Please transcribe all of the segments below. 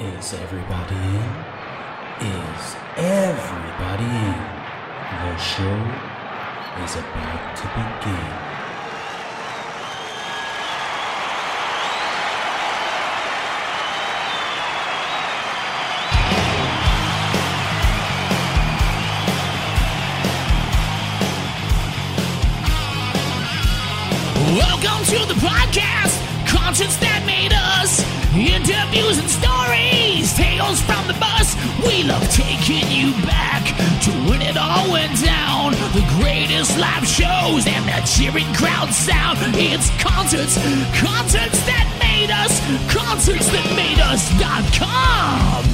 Is everybody in? Is everybody in? The show is about to begin. Welcome to the podcast, concerts that made us, interviews and stories, tales from the bus. We love taking you back to when it all went down. The greatest live shows and the cheering crowd sound. It's concerts, concerts that made us, concerts that made us.com.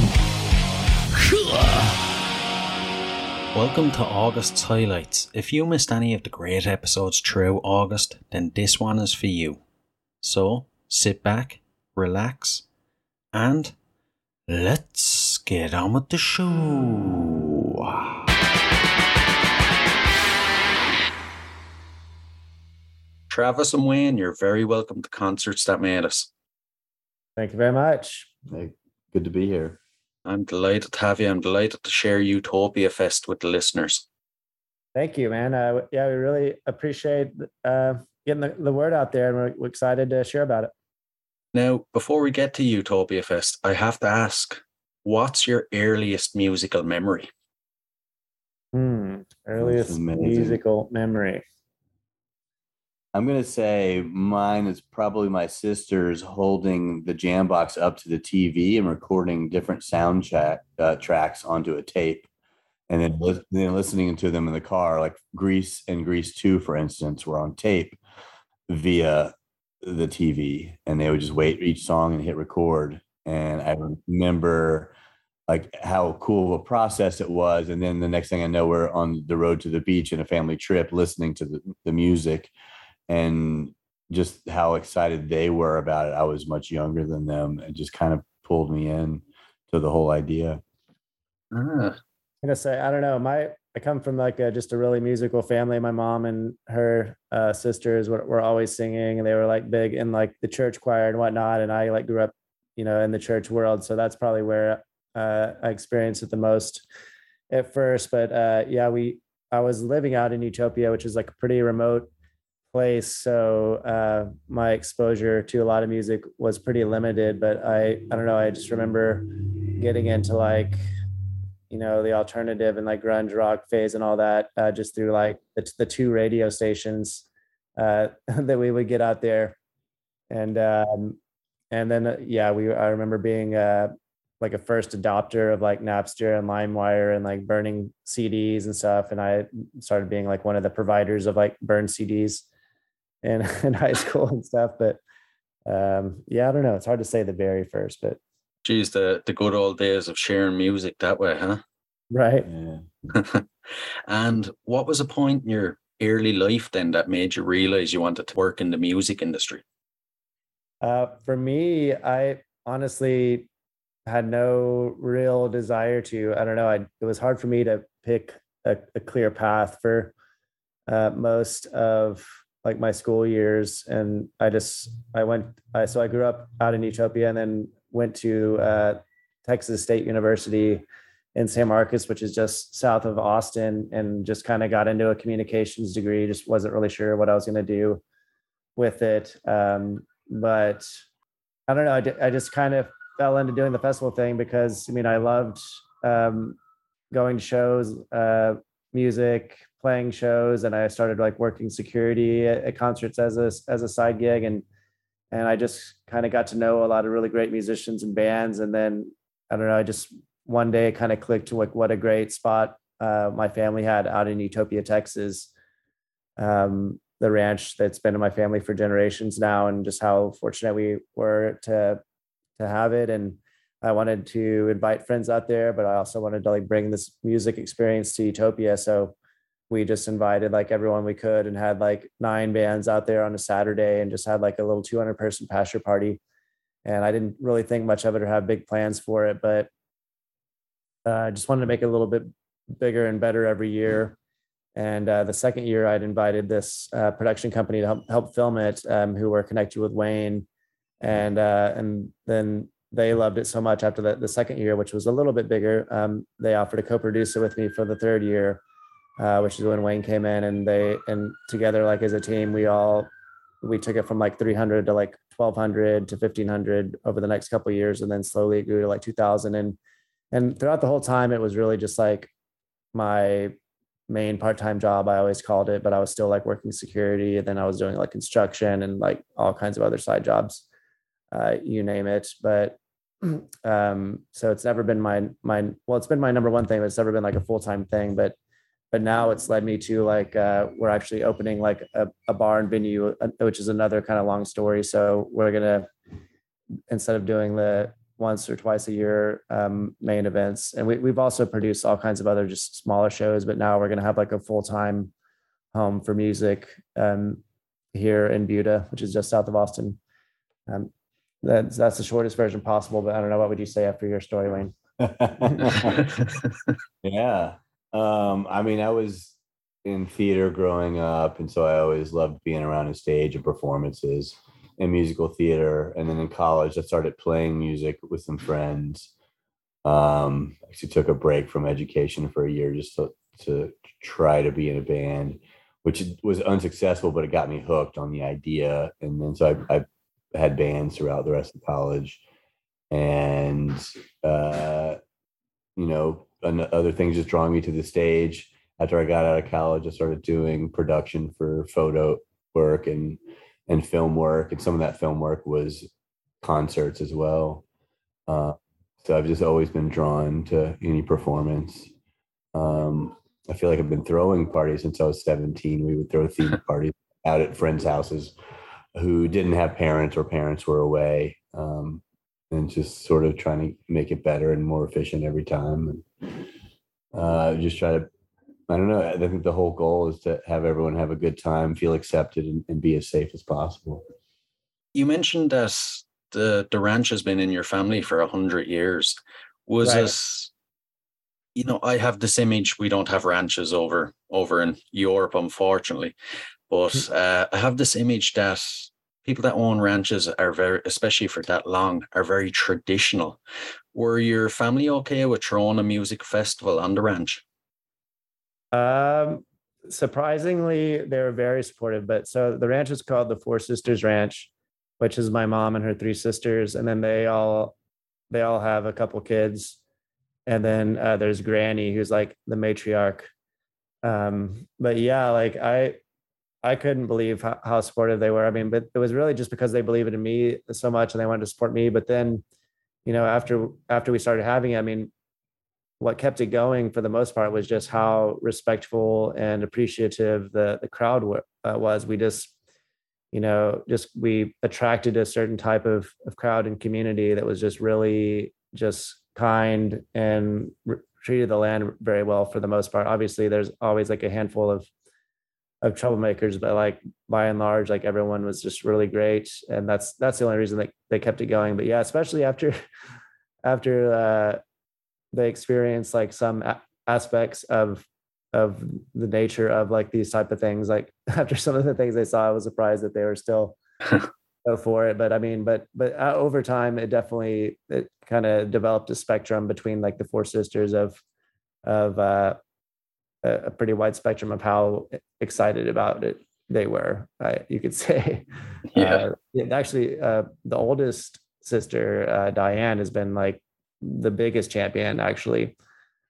Welcome to August's highlights. If you missed any of the great episodes throughout August, then this one is for you. So sit back, relax, and let's get on with the show. Travis and Wayne, you're very welcome to Concerts That Made Us. Thank you very much. Hey, good to be here. I'm delighted to have you. I'm delighted to share Utopia Fest with the listeners. Thank you, man. Uh, yeah, we really appreciate uh, getting the, the word out there, and we're, we're excited to share about it. Now, before we get to Utopia Fest, I have to ask, what's your earliest musical memory? Hmm. Earliest musical memory. I'm gonna say mine is probably my sisters holding the jam box up to the TV and recording different sound chat uh, tracks onto a tape, and then, lis- then listening to them in the car. Like Grease and Grease Two, for instance, were on tape via the TV, and they would just wait each song and hit record. And I remember like how cool of a process it was. And then the next thing I know, we're on the road to the beach in a family trip, listening to the, the music and just how excited they were about it. I was much younger than them and just kind of pulled me in to the whole idea. Ah, I'm gonna say I don't know. My I come from like a, just a really musical family. My mom and her uh, sisters were, were always singing, and they were like big in like the church choir and whatnot. And I like grew up, you know, in the church world, so that's probably where uh, I experienced it the most at first. But uh, yeah, we I was living out in Utopia, which is like a pretty remote place, so uh, my exposure to a lot of music was pretty limited. But I I don't know. I just remember getting into like you know the alternative and like grunge rock phase and all that uh, just through like the, the two radio stations uh, that we would get out there. And um, and then uh, yeah we I remember being uh, like a first adopter of like Napster and LimeWire and like burning CDs and stuff. And I started being like one of the providers of like burn CDs in in high school and stuff. But um yeah I don't know. It's hard to say the very first but geez, the, the good old days of sharing music that way, huh? right Yeah. and what was a point in your early life then that made you realize you wanted to work in the music industry? Uh, for me, I honestly had no real desire to. I don't know. I, it was hard for me to pick a, a clear path for uh, most of like my school years, and I just I went. I so I grew up out in Utopia, and then went to uh, Texas State University in San Marcos, which is just south of Austin, and just kind of got into a communications degree. Just wasn't really sure what I was going to do with it. Um, but I don't know. I, just kind of fell into doing the festival thing because I mean, I loved um, going to shows, uh, music, playing shows, and I started like working security at, at concerts as a as a side gig, and and I just kind of got to know a lot of really great musicians and bands, and then I don't know, I just one day kind of clicked to like what a great spot uh, my family had out in Utopia, Texas. Um, the ranch that's been in my family for generations now, and just how fortunate we were to to have it. And I wanted to invite friends out there, but I also wanted to like bring this music experience to Utopia. So we just invited like everyone we could and had like nine bands out there on a Saturday and just had like a little 200 person pasture party. And I didn't really think much of it or have big plans for it, but uh, I just wanted to make it a little bit bigger and better every year. And uh, the second year, I'd invited this uh, production company to help, help film it, um, who were connected with Wayne, and uh, and then they loved it so much after the, the second year, which was a little bit bigger. Um, they offered to co-produce it with me for the third year, uh, which is when Wayne came in and they, and together, like as a team, we all, we took it from like 300 to like 1200 to 1500 over the next couple years. And then slowly it grew to like 2000. And, and throughout the whole time, it was really just like my main part-time job i always called it but i was still like working security and then i was doing like construction and like all kinds of other side jobs uh, you name it but um so it's never been my my well it's been my number one thing but it's never been like a full-time thing but but now it's led me to like uh we're actually opening like a, a bar and venue uh, which is another kind of long story. So we're gonna instead of doing the once or twice a year um, main events and we, we've also produced all kinds of other just smaller shows but now we're to have like a full-time home for music um, here in buda which is just south of austin. Um, that's that's the shortest version possible but i don't know what would you say after your story wayne? Yeah. Um, I mean, I was in theater growing up, and so I always loved being around a stage and performances and musical theater. And then in college, I started playing music with some friends. Um, actually took a break from education for a year just to, to try to be in a band, which was unsuccessful, but it got me hooked on the idea. And then so I, I had bands throughout the rest of college. And uh, you know, other things just drawing me to the stage. After I got out of college, I started doing production for photo work and and film work, and some of that film work was concerts as well. Uh, so I've just always been drawn to any performance. Um, I feel like I've been throwing parties since I was 17. We would throw theme parties out at friends' houses who didn't have parents or parents were away. Um, and just sort of trying to make it better and more efficient every time and uh, just try to i don't know i think the whole goal is to have everyone have a good time feel accepted and, and be as safe as possible you mentioned that the the ranch has been in your family for a hundred years was right. it you know i have this image we don't have ranches over over in europe unfortunately but hmm. uh, i have this image that people that own ranches are very, especially for that long, are very traditional. Were your family okay with throwing a music festival on the ranch? Um, surprisingly, they were very supportive. But so the ranch is called the Four Sisters Ranch, which is my mom and her three sisters, and then they all they all have a couple kids, and then uh, there's Granny who's like the matriarch. Um, but yeah, like I I couldn't believe how, how, supportive they were. I mean, but it was really just because they believed in me so much and they wanted to support me. But then, you know, after after we started having it, I mean, what kept it going for the most part was just how respectful and appreciative the the crowd w- uh, was. We just, you know, just we attracted a certain type of of crowd and community that was just really just kind and re- treated the land very well for the most part. Obviously, there's always like a handful of of troublemakers, but like by and large, like everyone was just really great, and that's that's the only reason that they kept it going. But yeah, especially after after uh, they experienced like some a- aspects of of the nature of like these type of things. Like after some of the things they saw, I was surprised that they were still for it. But I mean, but but uh, over time, it definitely it kind of developed a spectrum between like the four sisters of of uh, a, pretty wide spectrum of how excited about it they were. Uh, you could say, yeah. Uh, actually, uh, the oldest sister uh, Diane has been like the biggest champion actually,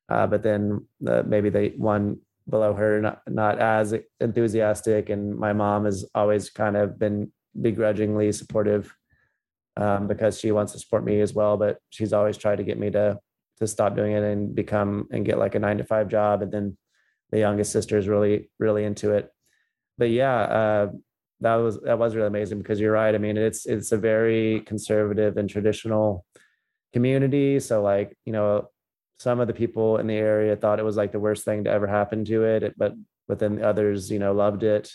uh, but then maybe the one below her not not as enthusiastic, and my mom has always kind of been begrudgingly supportive um, because she wants to support me as well, but she's always tried to get me to to stop doing it and become and get like a nine to five job and then the youngest sister is really really into it. But yeah uh, that was that was really amazing because you're right. I mean it's it's a very conservative and traditional community. So like you know some of the people in the area thought it was like the worst thing to ever happen to it but but then the others you know loved it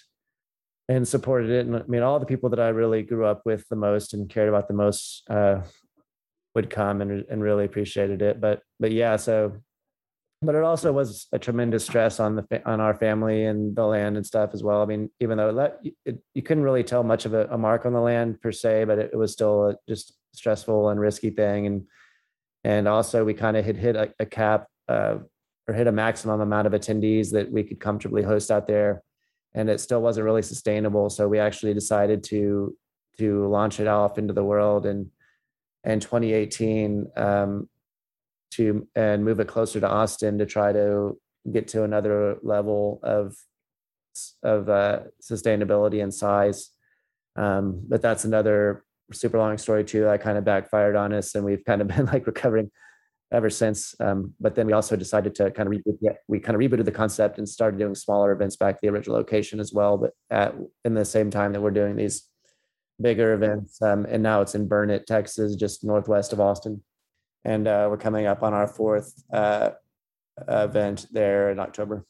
and supported it. And i mean all the people that i really grew up with the most and cared about the most uh, would come and, and really appreciated it. But but yeah so but it also was a tremendous stress on the on our family and the land and stuff as well. I mean, even though it, it you couldn't really tell much of a, a, mark on the land per se, but it, it was still a, just stressful and risky thing. And and also we kind of had hit a, a cap uh, or hit a maximum amount of attendees that we could comfortably host out there, and it still wasn't really sustainable. So we actually decided to to launch it off into the world and in 2018 um, to and move it closer to Austin to try to get to another level of of uh, sustainability and size. Um, but that's another super long story too. That kind of backfired on us, and we've kind of been like recovering ever since. Um, but then we also decided to kind of reboot. Yeah, we kind of rebooted the concept and started doing smaller events back at the original location as well. But at in the same time that we're doing these bigger events, um, and now it's in Burnet, Texas, just northwest of Austin, and uh, we're coming up on our fourth uh, event there in October.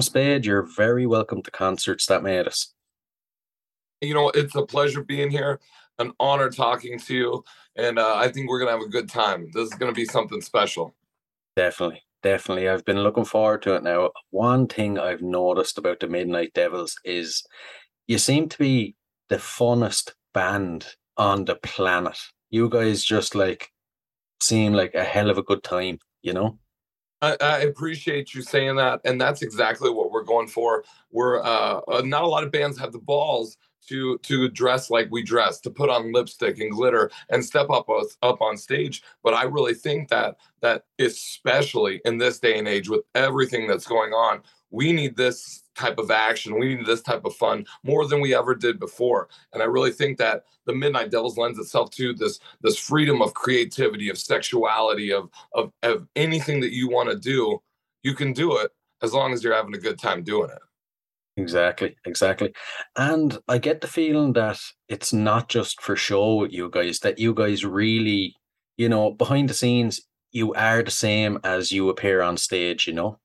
Spade, you're very welcome to Concerts That Made Us. You know, it's a pleasure being here, an honor talking to you, and uh, I think we're going to have a good time. This is going to be something special. Definitely, definitely. I've been looking forward to it now. One thing I've noticed about the Midnight Devils is you seem to be the funnest band on the planet. You guys just like seem like a hell of a good time, you know? I, I, appreciate you saying that, and that's exactly what we're going for. We're uh, uh, not a lot of bands have the balls to to dress like we dress, to put on lipstick and glitter and step up up on stage. But I really think that that especially in this day and age, with everything that's going on, we need this type of action. We need this type of fun more than we ever did before. And I really think that the Midnight Devils lends itself to this this freedom of creativity, of sexuality, of of, of anything that you want to do. You can do it as long as you're having a good time doing it. Exactly, exactly. And I get the feeling that it's not just for show you guys, that you guys really, you know, behind the scenes, you are the same as you appear on stage, you know?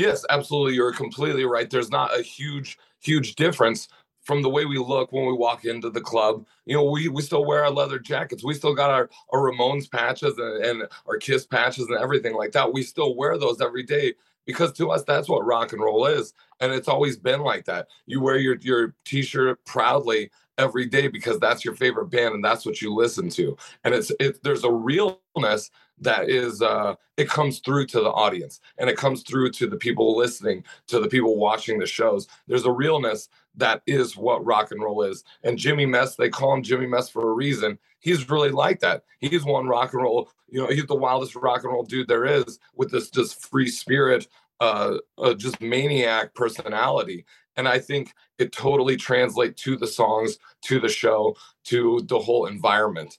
Yes, absolutely. You're completely right. There's not a huge, huge difference from the way we look when we walk into the club. You know, we, we still wear our leather jackets. We still got our, our Ramones patches and, and our Kiss patches and everything like that. We still wear those every day because to us that's what rock and roll is and it's always been like that. You wear your your t-shirt proudly every day because that's your favorite band and that's what you listen to. And it's it there's a realness that is uh it comes through to the audience and it comes through to the people listening to the people watching the shows. There's a realness that is what rock and roll is. And jimmy mess they call him jimmy mess for a reason he's really like that he's one rock and roll you know he's the wildest rock and roll dude there is with this just free spirit uh, uh just maniac personality and i think it totally translates to the songs to the show to the whole environment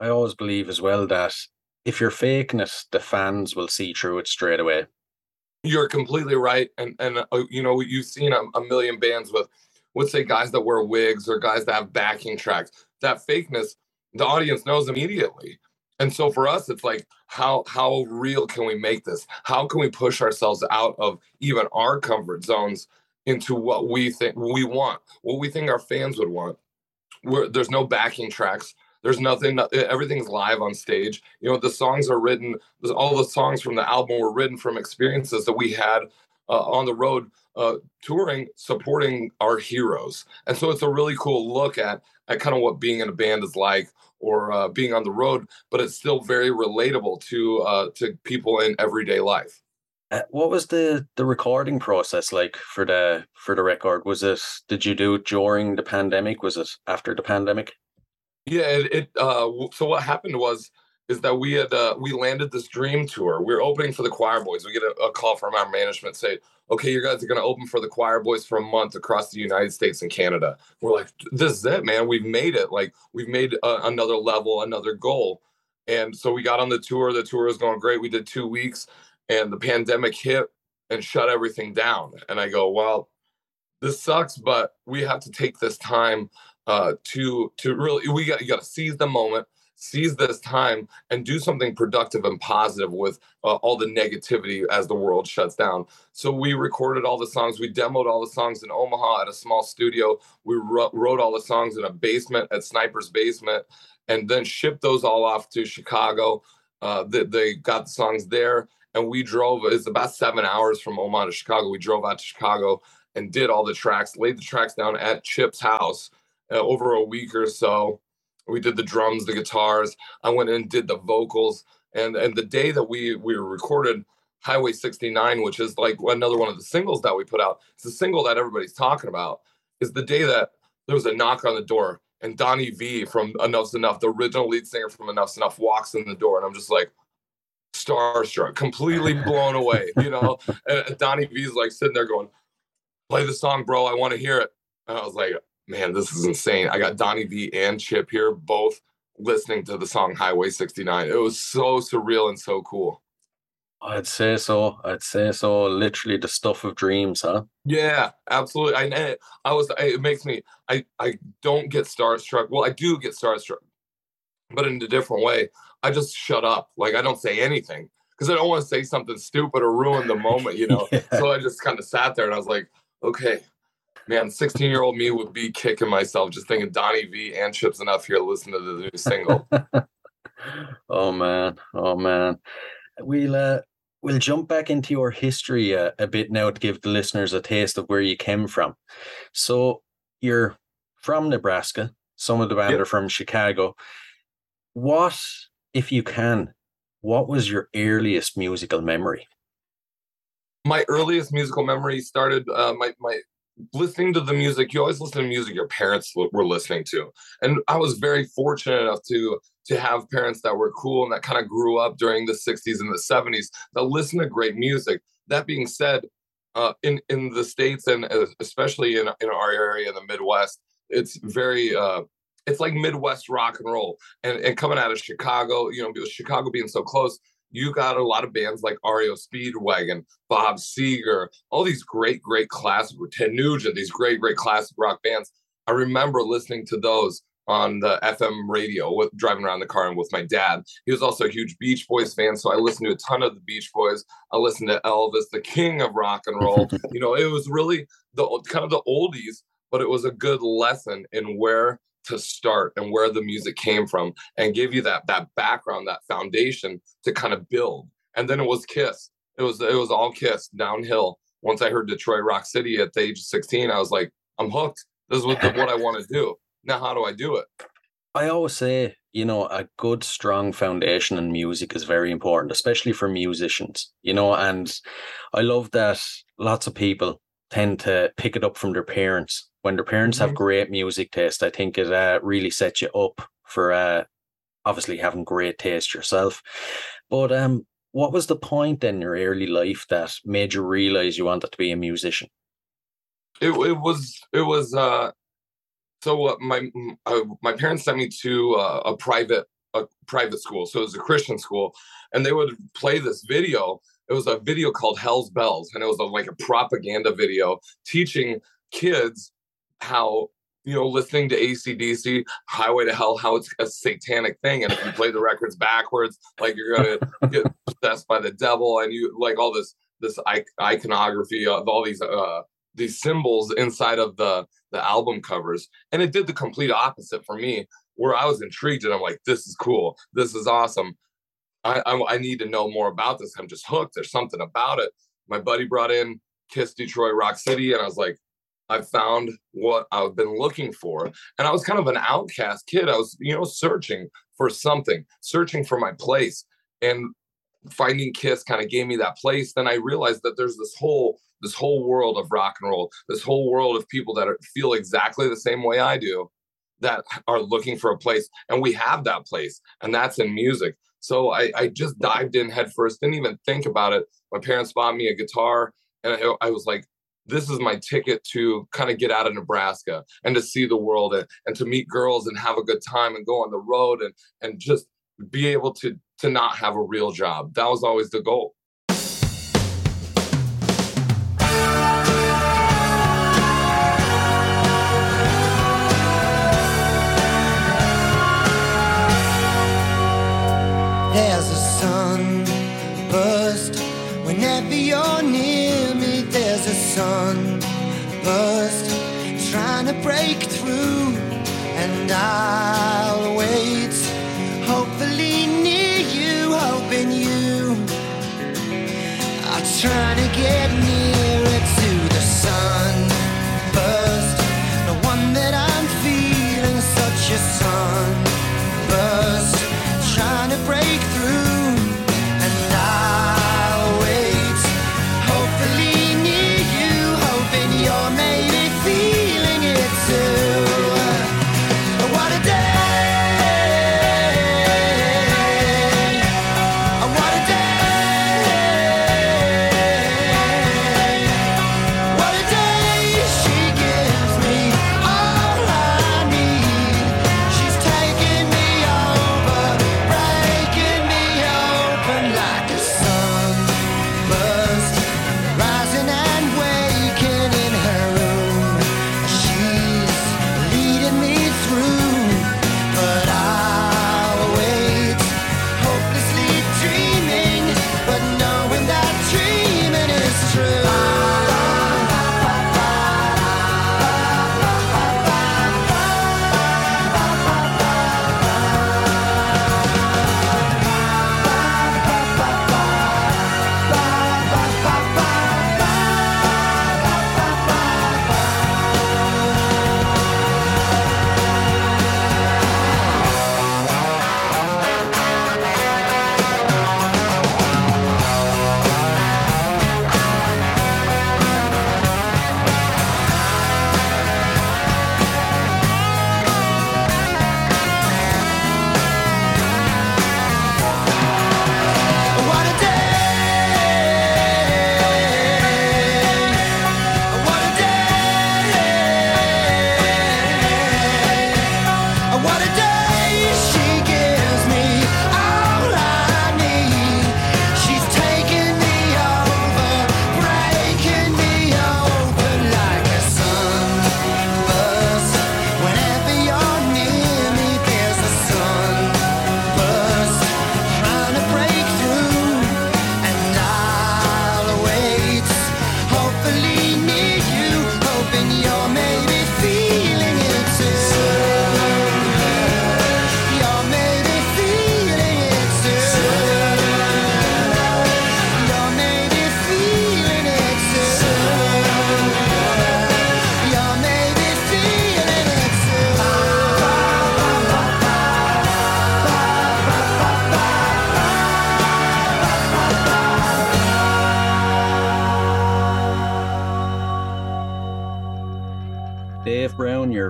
i always believe as well that if you're faking it, the fans will see through it straight away. You're completely right, and and uh, you know you've seen a, a million bands with, let's say, guys that wear wigs or guys that have backing tracks. That fakeness, the audience knows immediately. And so for us, it's like, how how real can we make this? How can we push ourselves out of even our comfort zones into what we think we want, what we think our fans would want? Where there's no backing tracks, there's nothing. Everything's live on stage. You know, the songs are written. All the songs from the album were written from experiences that we had uh, on the road uh, touring, supporting our heroes. And so it's a really cool look at at kind of what being in a band is like, or uh, being on the road. But it's still very relatable to uh, to people in everyday life. Uh, what was the the recording process like for the for the record? Was it did you do it during the pandemic? Was it after the pandemic? Yeah, it, it uh so what happened was is that we had uh, we landed this dream tour. We are opening for the Choir Boys. We get a, a call from our management say, "Okay, you guys are going to open for the Choir Boys for a month across the United States and Canada." We're like, "This is it, man. We've made it. Like we've made uh, another level, another goal." And so we got on the tour. The tour was going great. We did two weeks, and the pandemic hit and shut everything down. And I go, "Well, this sucks, but we have to take this time uh, to to really we got you got to seize the moment seize this time and do something productive and positive with uh, all the negativity as the world shuts down. So we recorded all the songs, we demoed all the songs in Omaha at a small studio. We wrote all the songs in a basement at Sniper's Basement, and then shipped those all off to Chicago. Uh, they, they got the songs there, and we drove. It's about seven hours from Omaha to Chicago. We drove out to Chicago and did all the tracks, laid the tracks down at Chip's house uh, over a week or so. We did the drums, the guitars. I went in and did the vocals. And and the day that we we recorded Highway 69, which is like another one of the singles that we put out. It's the single that everybody's talking about. Is the day that there was a knock on the door and Donnie Vie from Enuff Z'Nuff, the original lead singer from Enuff Z'Nuff, walks in the door, and I'm just like starstruck, completely blown away. You know, and Donnie Vie's like sitting there going, "Play the song, bro. I want to hear it." And I was like, man, this is insane. I got Donnie Vie and Chip here, both listening to the song Highway 69. It was so surreal and so cool. I'd say so. I'd say so. Literally the stuff of dreams, huh? Yeah, absolutely. I I was. It makes me. I I don't get starstruck. Well, I do get starstruck, but in a different way. I just shut up. Like I don't say anything. because I don't want to say something stupid or ruin the moment, you know. Yeah. So I just kind of sat there and I was like, okay, man, 16 year old me would be kicking myself just thinking Donnie Vie and Chip Z'Nuff here listen to the new single. oh man, oh man. We'll uh, we'll jump back into your history uh, a bit now to give the listeners a taste of where you came from. So you're from Nebraska. Some of the band Yep. are from Chicago. What, if you can, what was your earliest musical memory? my earliest musical memory started uh, my my listening to the music. You always listen to music your parents were listening to, and I was very fortunate enough to to have parents that were cool and that kind of grew up during the '60s and the '70s that listen to great music. That being said, uh, in in the states and uh, especially in in our area in the Midwest, it's very uh, it's like Midwest rock and roll. And and coming out of Chicago, you know, Chicago being so close, you got a lot of bands like REO Speedwagon, Bob Seger, all these great, great classic, Nugent, these great, great classic rock bands. I remember listening to those on the FM radio with driving around the car and with my dad. He was also a huge Beach Boys fan, so I listened to a ton of the Beach Boys. I listened to Elvis, the king of rock and roll. you know, it was really the kind of the oldies, but it was a good lesson in where to start and where the music came from and give you that that background, that foundation to kind of build. And then it was Kiss. It was it was all Kiss downhill. Once I heard Detroit Rock City at the age of 16, I was like, I'm hooked. This is what, what I want to do. Now, how do I do it? I always say, you know, a good, strong foundation in music is very important, especially for musicians, you know, and I love that lots of people tend to pick it up from their parents. When their parents have Mhm. great music taste, I think it uh, really sets you up for uh, obviously having great taste yourself. But um, what was the point in your early life that made you realize you wanted to be a musician? it, it was it was uh so uh, my uh, my parents sent me to uh, a private a private school so it was a christian school and they would play this video it was a video called hell's bells and it was a, like a propaganda video teaching kids how you know listening to acdc highway to hell how it's a satanic thing and if you play the records backwards like you're gonna get possessed by the devil and you like all this this iconography of all these uh these symbols inside of the the album covers. And it did the complete opposite for me where i was intrigued and i'm like this is cool. This is awesome. I, I i need to know more about this. I'm just hooked. There's something about it. My buddy brought in kiss detroit rock city and i was like i found what i've been looking for and i was kind of an outcast kid i was you know searching for something searching for my place and finding kiss kind of gave me that place then i realized that there's this whole this whole world of rock and roll, this whole world of people that are, feel exactly the same way I do, that are looking for a place, and we have that place, and that's in music. So I, I just dived in headfirst, didn't even think about it. My parents bought me a guitar, and I, I was like, this is my ticket to kind of get out of Nebraska and to see the world and, and to meet girls and have a good time and go on the road and and just be able to to not have a real job. That was always the goal. Trying to break through, and I'll wait, hopefully near you, hoping you are trying to get nearer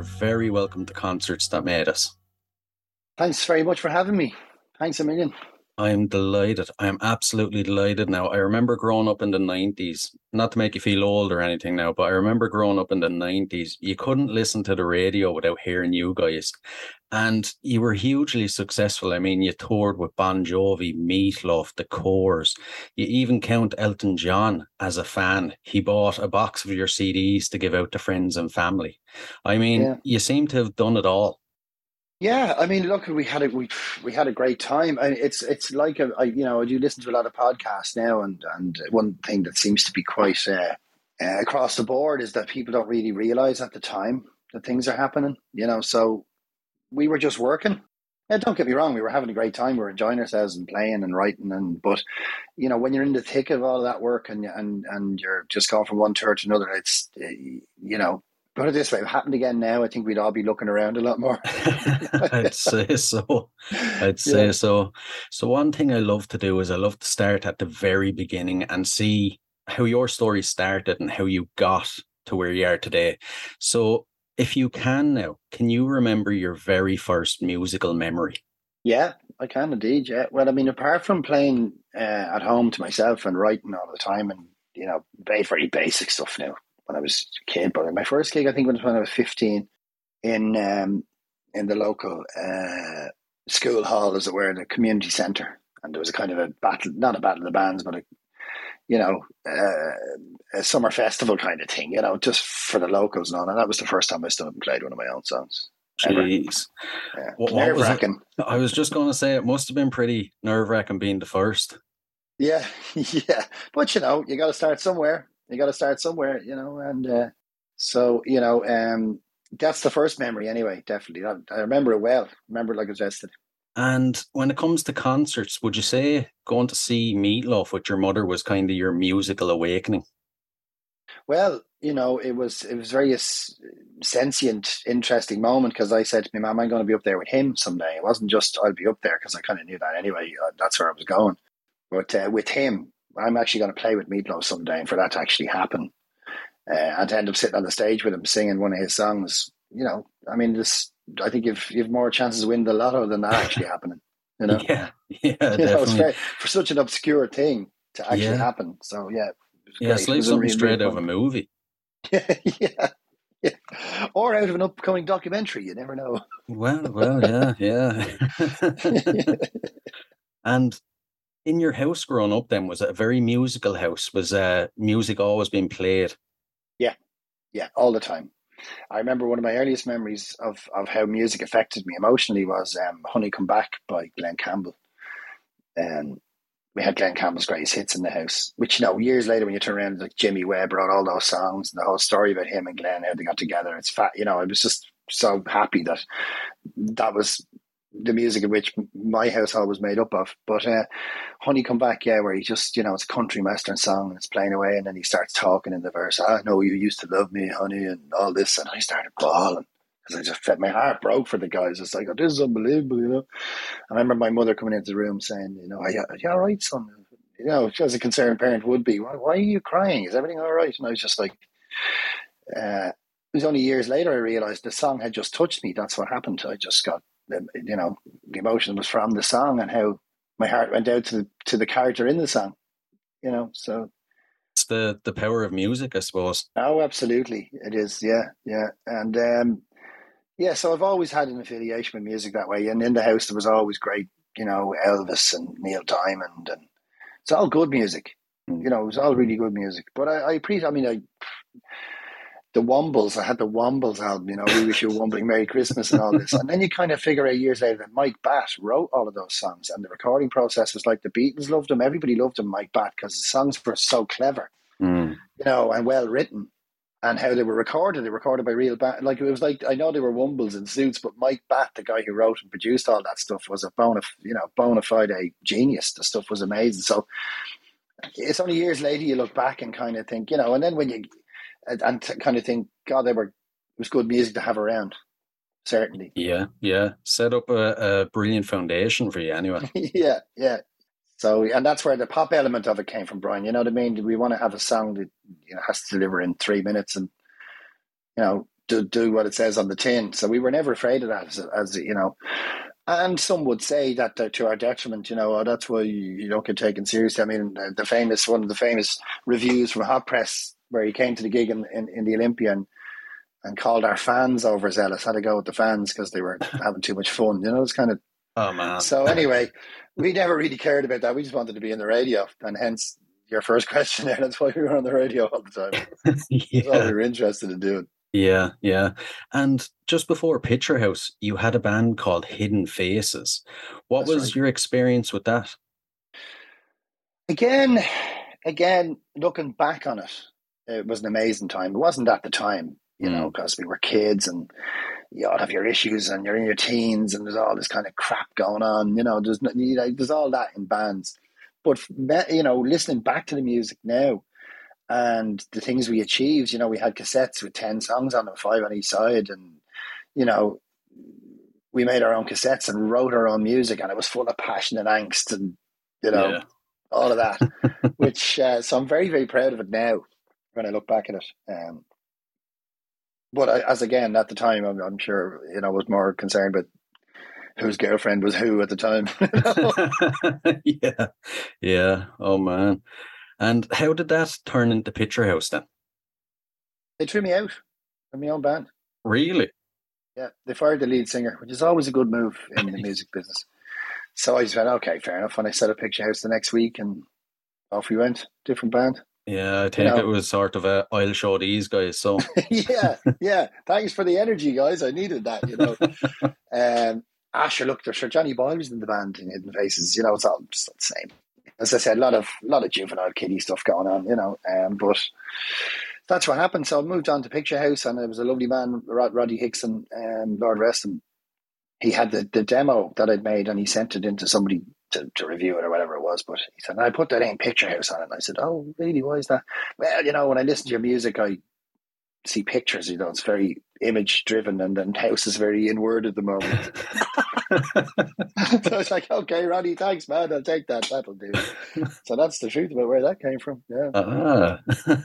very welcome to Concerts That Made Us. Thanks very much for having me. Thanks a million. I'm delighted. I am absolutely delighted now. I remember growing up in the 90s, not to make you feel old or anything now, but I remember growing up in the 90s. You couldn't listen to the radio without hearing you guys. And you were hugely successful. I mean, you toured with Bon Jovi, Meatloaf, The Corrs. You even count Elton John as a fan. He bought a box of your CDs to give out to friends and family. I mean, Yeah. you seem to have done it all. Yeah, I mean, look, we had a we we had a great time. I it's it's like a I, you know, I do listen to a lot of podcasts now, and and one thing that seems to be quite uh, uh, across the board is that people don't really realize at the time that things are happening. You know, so we were just working. Yeah, don't get me wrong, we were having a great time. We were enjoying ourselves and playing and writing, and but you know, when you're in the thick of all that work and and and you're just going from one tour to another, it's you know. Put it this way: if it happened again now, I think we'd all be looking around a lot more. I'd say so. I'd say Yeah. so. So one thing I love to do is I love to start at the very beginning and see how your story started and how you got to where you are today. So if you can now, can you remember your very first musical memory? Yeah, I can indeed. Yeah. Well, I mean, apart from playing uh, at home to myself and writing all the time, and you know, very very basic stuff now when I was a kid. But my first gig, I think, was when I was fifteen in um, in the local uh, school hall, as it were, in the community centre, and there was a kind of a battle, not a battle of the bands, but a you know, uh, a summer festival kind of thing, you know, just for the locals and all. And that was the first time I stood up and played one of my own songs. Jeez. Yeah. What- what was Nerve wracking. I was just going to say it must have been pretty nerve wracking being the first. Yeah, yeah. But you know, you got to start somewhere. You got to start somewhere, you know. And uh, so, you know, um, that's the first memory, anyway. Definitely, I, I remember it well. Remember it like it was yesterday. And when it comes to concerts, would you say going to see Meatloaf with your mother was kind of your musical awakening? Well, you know, it was it was very sentient, interesting moment because I said to my mum, "I'm going to be up there with him someday." It wasn't just I'll be up there because I kind of knew that anyway. Uh, that's where I was going. But uh, with him, I'm actually going to play with Meatloaf someday, and for that to actually happen, uh, and to end up sitting on the stage with him singing one of his songs, you know, I mean, this I think you've you've more chances of winning the lotto than that actually happening. You know, Yeah, yeah, you know, definitely. very, for such an obscure thing to actually Yeah. happen. So yeah, Yeah, it's like something straight out of a movie. yeah, yeah, or out of an upcoming documentary. You never know. Well, well, yeah, yeah. and in your house growing up, then was it a very musical house? Was uh, music always being played? Yeah, yeah, all the time. I remember one of my earliest memories of, of how music affected me emotionally was um, "Honey Come Back" by Glen Campbell, and we had Glen Campbell's greatest hits in the house. Which you know, years later, when you turn around, like Jimmy Webb wrote all those songs and the whole story about him and Glen, how they got together. It's fat, you know. I was just so happy that that was the music in which my household was made up of. But uh, Honey Come Back, yeah, where he just, you know, it's a country western song and it's playing away and then he starts talking in the verse, I know you used to love me, honey, and all this. And I started bawling because I just felt my heart broke for the guys. It's like, oh, this is unbelievable, you know. I remember my mother coming into the room saying, you know, are you, are you all right, son? You know, as a concerned parent would be, why, why are you crying? Is everything all right? And I was just like, uh, it was only years later I realized the song had just touched me. That's what happened. I just got, you know, the emotion was from the song and how my heart went out to the, to the character in the song. You know, so It's the the power of music, I suppose. oh, absolutely, it is. Yeah, yeah, and um, yeah. So I've always had an affiliation with music that way, and in the house there was always great, you know, Elvis and Neil Diamond, and it's all good music. You know, it was all really good music. But I, I appreciate. I mean, I the Wombles. I had the Wombles album. You know, we wish you a Wombling Merry Christmas and all this. And then you kind of figure out years later that Mike Batt wrote all of those songs, and the recording process was like the Beatles loved him. Everybody loved him, Mike Batt, because the songs were so clever, Mm. you know, and well written. And how they were recorded, they were recorded by real band. Like it was like I know they were Wombles and suits, but Mike Batt, the guy who wrote and produced all that stuff, was a bona, you know, bona fide genius. The stuff was amazing. So it's only years later you look back and kind of think, you know, and then when you and, and t- kind of think, God, they were it was good music to have around. Certainly, Yeah, yeah. Set up a, a brilliant foundation for you, anyway. yeah, yeah. So and that's where the pop element of it came from, Brian. You know what I mean? We want to have a song that you know has to deliver in three minutes, and you know do, do what it says on the tin. So we were never afraid of that, as, as you know. And some would say that uh, to our detriment, you know, oh, that's why you, you don't get taken seriously. I mean, the, the famous one of the famous reviews from Hot Press where he came to the gig in, in, in the Olympian and, called our fans overzealous. Had to go with the fans because they were having too much fun. You know, it's kind of Oh man. so. Anyway, we never really cared about that. We just wanted to be in the radio, and hence your first question there. That's why we were on the radio all the time. That's all yeah. we were interested in doing. Yeah, yeah. And just before Picture House, you had a band called Hidden Faces. What That's was right. your experience with that? Again, again, looking back on it, it was an amazing time. It wasn't at the time, you know, because we were kids and you all have your issues and you're in your teens and there's all this kind of crap going on. You know, there's you know, there's all that in bands. But you know, listening back to the music now and the things we achieved, you know, we had cassettes with ten songs on them, five on each side, and you know, we made our own cassettes and wrote our own music, and it was full of passion and angst and you know Yeah. all of that. which uh, so I'm very very proud of it now when I look back at it. Um, but I, as again at the time, I'm, I'm sure you know I was more concerned with whose girlfriend was who at the time. yeah. Yeah. Oh man. And how did that turn into Picture House then? they threw me out from my own band. Really? Yeah, they fired the lead singer, which is always a good move in the music business. So I just went, okay, fair enough. And I set up Picture House the next week, and off we went. Different band. Yeah, I think know- it was sort of a I'll show these guys. So yeah, yeah. Thanks for the energy, guys. I needed that, you know. um, Asher looked sure Johnny Boyle was in the band in Hidden Faces, you know, it's all just the same. As I said, a lot of a lot of juvenile kiddie stuff going on, you know. Um, but that's what happened. So I moved on to Picture House and it was a lovely man, Rod, Roddy Hickson, um, Lord rest him. He had the, the demo that I'd made and he sent it into somebody to, to review it or whatever it was. But he said, I put that in Picture House on it. And I said, Oh, really? Why is that? Well, you know, when I listen to your music, I see pictures. You know, it's very image driven, and then house is very inward at the moment. so it's like, okay, Roddy, thanks, man. I'll take that. That'll do. so that's the truth about where that came from. Yeah. ah,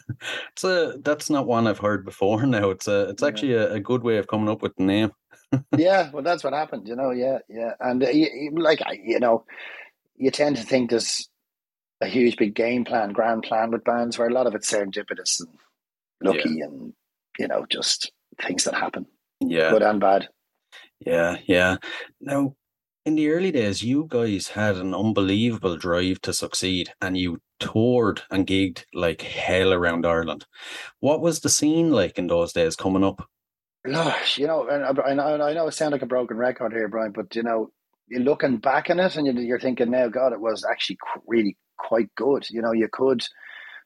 it's a that's not one I've heard before. Now it's a it's Yeah. actually a, a good way of coming up with the name. yeah, well, that's what happened. You know, yeah, yeah, and uh, you, like I- you know, you tend to think there's a huge big game plan, grand plan with bands, where a lot of it's serendipitous and lucky, and you know, just things that happen, Yeah, good and bad. yeah, yeah. Now, in the early days, you guys had an unbelievable drive to succeed, and you toured and gigged like hell around Ireland. What was the scene like in those days coming up? Gosh, you know, and I, I know I know I sound like a broken record here, Brian, but you know, you're looking back on it and you're, you're thinking now, God, it was actually qu- really quite good. You know, you could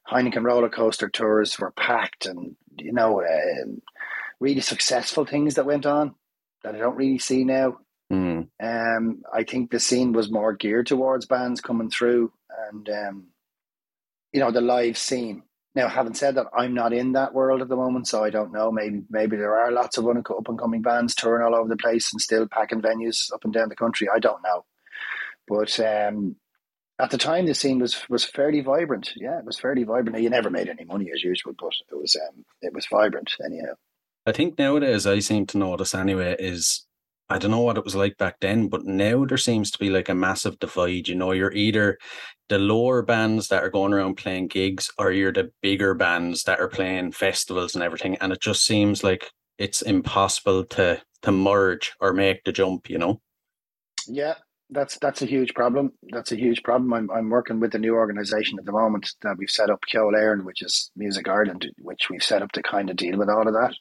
Heineken roller coaster tours were packed, and you know, um, really successful things that went on that I don't really see now. Hmm. Um, I think the scene was more geared towards bands coming through, and um, you know, the live scene. Now, having said that, I'm not in that world at the moment, so I don't know. Maybe maybe there are lots of up and coming bands touring all over the place and still packing venues up and down the country. I don't know, but um, at the time, the scene was was fairly vibrant. Yeah, it was fairly vibrant. You never made any money as usual, but it was um, it was vibrant anyhow. I think nowadays I seem to notice anyway is I don't know what it was like back then, but now there seems to be like a massive divide. You know, you're either the lower bands that are going around playing gigs, or you're the bigger bands that are playing festivals and everything. And it just seems like it's impossible to to merge or make the jump. You know. Yeah, that's that's a huge problem. That's a huge problem. I'm I'm working with a new organisation at the moment that we've set up, Ceol Éireann, which is Music Ireland, which we've set up to kind of deal with all of that.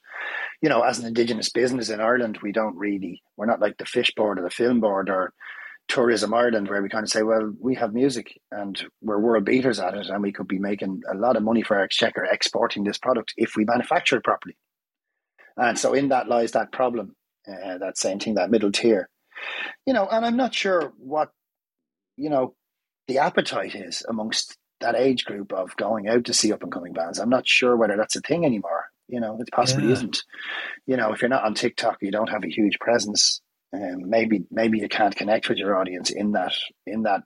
You know, as an Indigenous business in Ireland, we don't really we're not like the Fish Board or the Film Board or Tourism Ireland, where we kind of say, well, we have music and we're world beaters at it, and we could be making a lot of money for our exchequer exporting this product if we manufacture it properly. And so in that lies that problem, uh, that same thing, that middle tier you know, and I'm not sure what, you know, the appetite is amongst that age group of going out to see up and coming bands. I'm not sure whether that's a thing anymore. You know, it possibly Yeah. isn't. You know, if you're not on TikTok, you don't have a huge presence. Um, maybe maybe you can't connect with your audience in that in that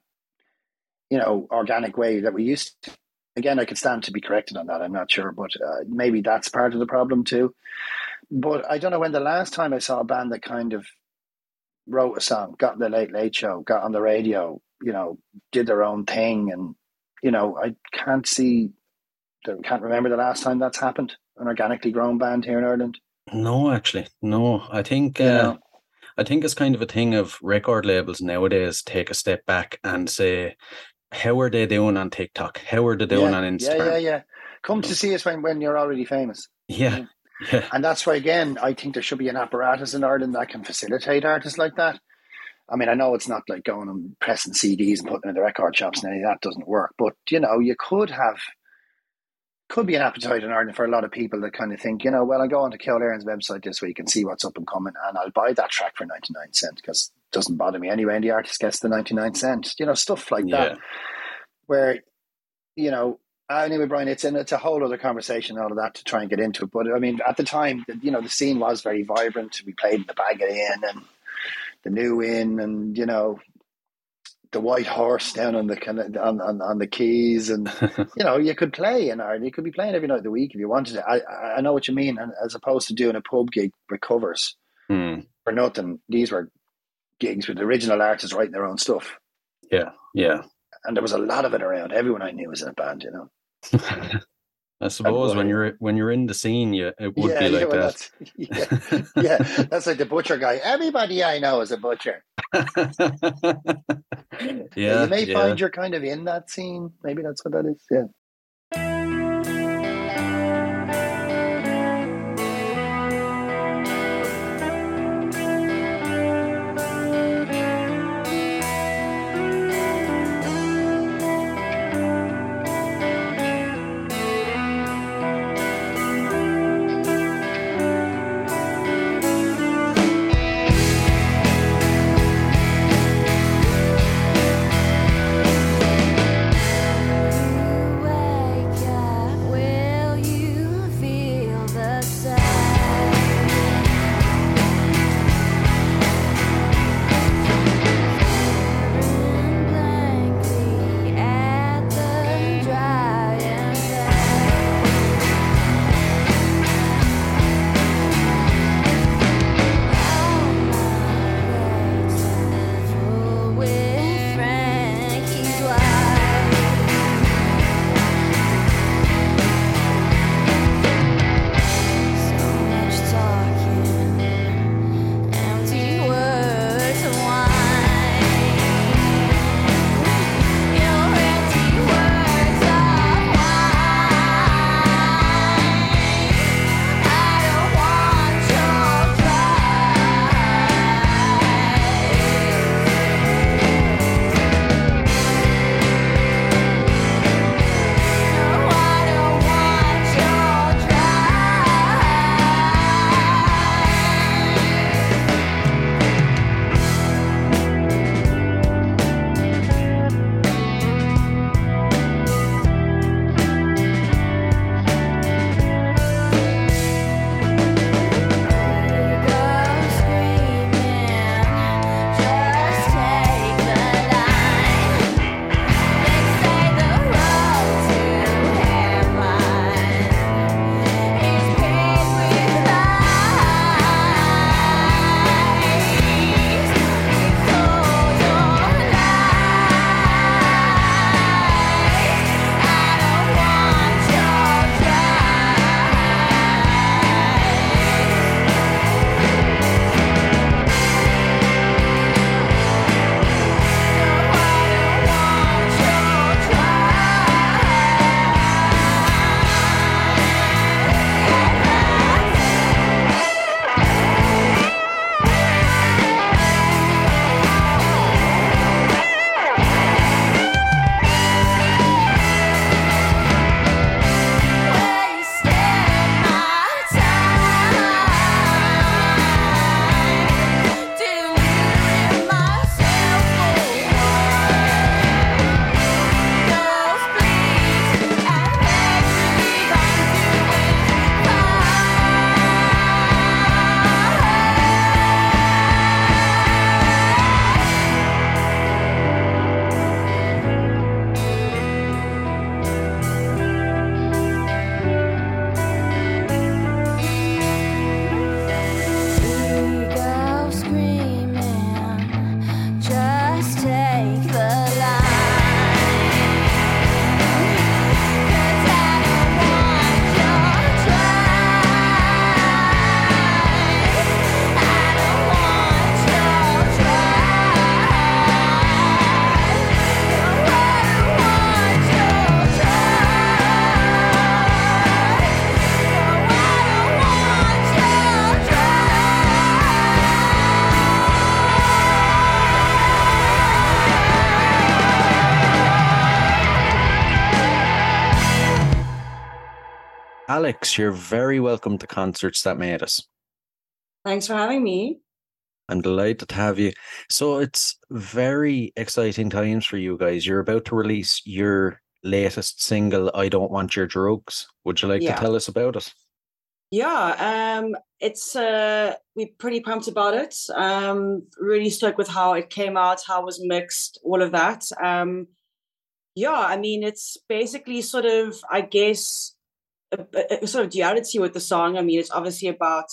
you know organic way that we used to. Again, I could stand to be corrected on that. I'm not sure, but uh, maybe that's part of the problem too. But I don't know when the last time I saw a band that kind of wrote a song, got the Late Late Show, got on the radio, you know, did their own thing, and you know, I can't see, I can't remember the last time that's happened. An organically grown band here in Ireland. No, actually, no. I think uh, know? I think it's kind of a thing of record labels nowadays take a step back and say, how are they doing on TikTok? How are they doing yeah, on Instagram? yeah, yeah, yeah. Come to see us when, when you're already famous. yeah, yeah. And that's why, again, I think there should be an apparatus in Ireland that can facilitate artists like that. I mean, I know it's not like going and pressing CDs and putting them in the record shops and any of that doesn't work, but you know, you could have, could be an appetite in Ireland for a lot of people that kind of think, you know, well, I'll go onto Kildare website this week and see what's up and coming, and I'll buy that track for 99 cents because it doesn't bother me anyway, and the artist gets the 99 cents, you know, stuff like that Yeah. where you know anyway brian it's in it's a whole other conversation all of that to try and get into it. But i mean at the time the- you know the scene was very vibrant. We played in the Baggot Inn and the new inn and you know the white horse down on the on, on, on the quays and you know you could play in Ireland. You could be playing every night of the week if you wanted to. I, I- know what you mean. And as opposed to doing a pub gig with covers Hmm. for nothing these were gigs with original artists writing their own stuff. Yeah, yeah. And there was a lot of it around everyone I knew was in a band you know I suppose when you're when you're in the scene, you it would be like well, that. that's- yeah, yeah, that's like the butcher guy. Everybody I know is a butcher. yeah, you may yeah. find you're kind of in that scene. Maybe that's what that is. Yeah. Alex, you're very welcome to Concerts That Made Us. Thanks for having me. I'm delighted to have you. So it's very exciting times for you guys. You're about to release your latest single, I Don't Want Your Drugs. Would you like Yeah. to tell us about it? Yeah, um, it's uh, we're pretty pumped about it. Um, really stoked with how it came out, how it was mixed, all of that. Um, yeah, I mean, it's basically sort of, I guess, a, a- sort of duality with the song. I mean, it's obviously about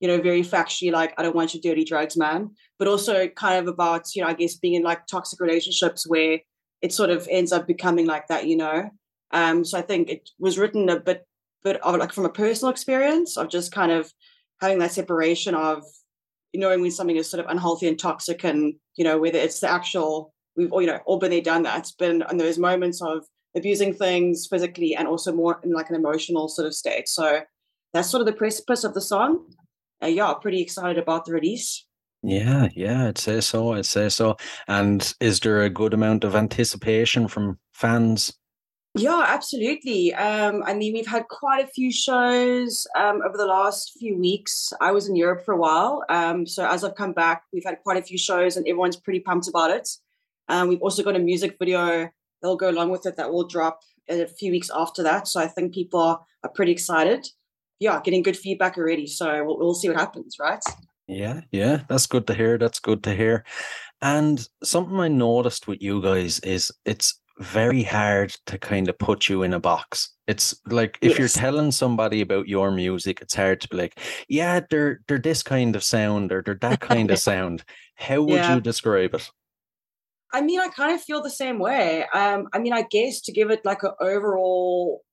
you know very factually like I don't want your dirty drugs, man, but also kind of about you know I guess being in like toxic relationships where it sort of ends up becoming like that, you know. Um, so I think it was written a bit bit of like from a personal experience of just kind of having that separation of knowing when something is sort of unhealthy and toxic and you know whether it's the actual we've all you know all been there done that it's been in those moments of abusing things physically and also more in like an emotional sort of state so that's sort of the precipice of the song uh, yeah pretty excited about the release Yeah, yeah, I'd say so. I'd say so. And is there a good amount of anticipation from fans? Yeah, absolutely. Um, I mean, we've had quite a few shows um, over the last few weeks. I was in Europe for a while. Um, so as I've come back, we've had quite a few shows and everyone's pretty pumped about it. Um, we've also got a music video that'll go along with it that will drop a few weeks after that. So I think people are, are pretty excited. Yeah, getting good feedback already. So we'll, we'll see what happens, right? Yeah, yeah, that's good to hear. That's good to hear. And something I noticed with you guys is it's very hard to kind of put you in a box. It's like if you're telling somebody about your music, it's hard to be like, yeah, they're they're this kind of sound or they're that kind of sound. How would Yeah. you describe it? I mean, I kind of feel the same way. Um, I mean, I guess to give it like an overall,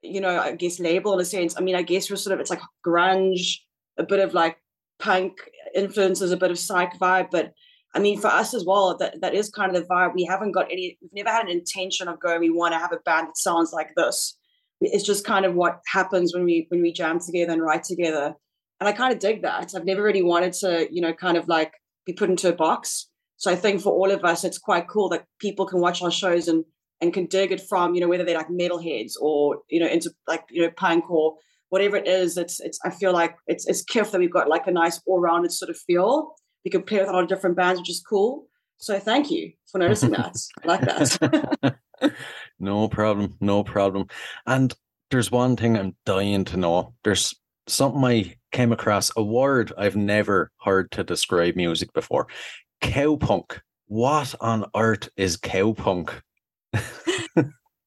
you know, I guess label in a sense. I mean, I guess we're sort of it's like grunge, a bit of like punk influences, a bit of psych vibe. But I mean, for us as well, that that is kind of the vibe. We haven't got any. We've never had an intention of going. We want to have a band that sounds like this. It's just kind of what happens when we when we jam together and write together. And I kind of dig that. I've never really wanted to, you know, kind of like be put into a box. So I think for all of us, it's quite cool that people can watch our shows and and can dig it from, you know, whether they're like metalheads or you know into like you know punk or whatever it is. It's it's. I feel like it's it's kiff that we've got like a nice all rounded sort of feel. We can play with a lot of different bands, which is cool. So thank you for noticing that. I like that. no problem, no problem. And there's one thing I'm dying to know. There's something I came across, a word I've never heard to describe music before. Cowpunk. What on earth is cowpunk?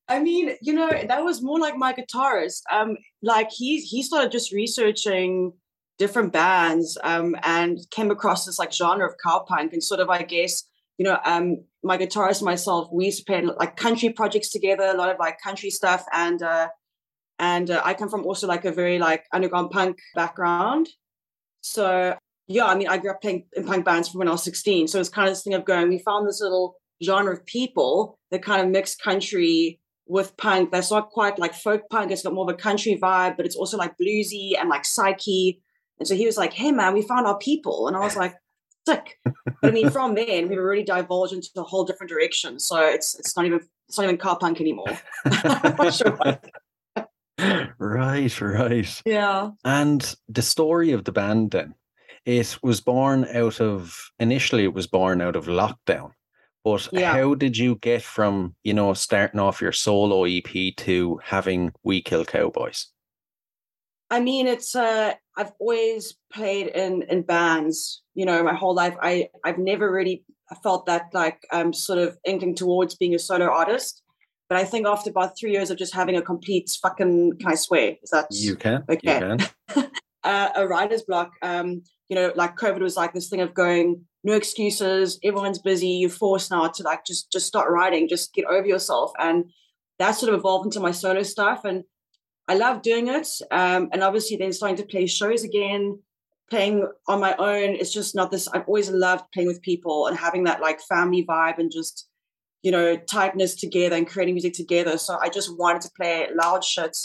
I mean, you know, that was more like my guitarist. Um, like he he started just researching different bands um, and came across this like genre of cowpunk and sort of I guess you know um, my guitarist and myself we used to play like country projects together, a lot of like country stuff and uh, and uh, I come from also like a very like underground punk background, so yeah, I mean I grew up playing in punk bands from when I was sixteen, so it's kind of this thing of going. We found this little genre of people that kind of mix country with punk that's not quite like folk punk it's got more of a country vibe but it's also like bluesy and like psyche. And so he was like hey man we found our people. And i was like sick. But i mean from then we were really divulged into a whole different direction so it's it's not even it's not even car punk anymore. I'm not sure what- right, right. yeah. And the story of the band then, it was born out of initially it was born out of lockdown. But Yeah. how did you get from, you know, starting off your solo EP to having We Kill Cowboys? I mean, it's uh, I've always played in in bands. You know, my whole life. I I've never really felt that like I'm sort of inkling towards being a solo artist. But I think after about three years of just having a complete fucking, can I swear? Is that You can. Okay. You can. uh, a writer's block. Um, you know, like COVID was like this thing of going, no excuses, everyone's busy, you're forced now to like just just start writing, just get over yourself. And that sort of evolved into my solo stuff. And I love doing it. Um, and obviously then starting to play shows again, playing on my own. It's just not this. I've always loved playing with people and having that like family vibe and just, you know, tightness together and creating music together. So I just wanted to play loud shit.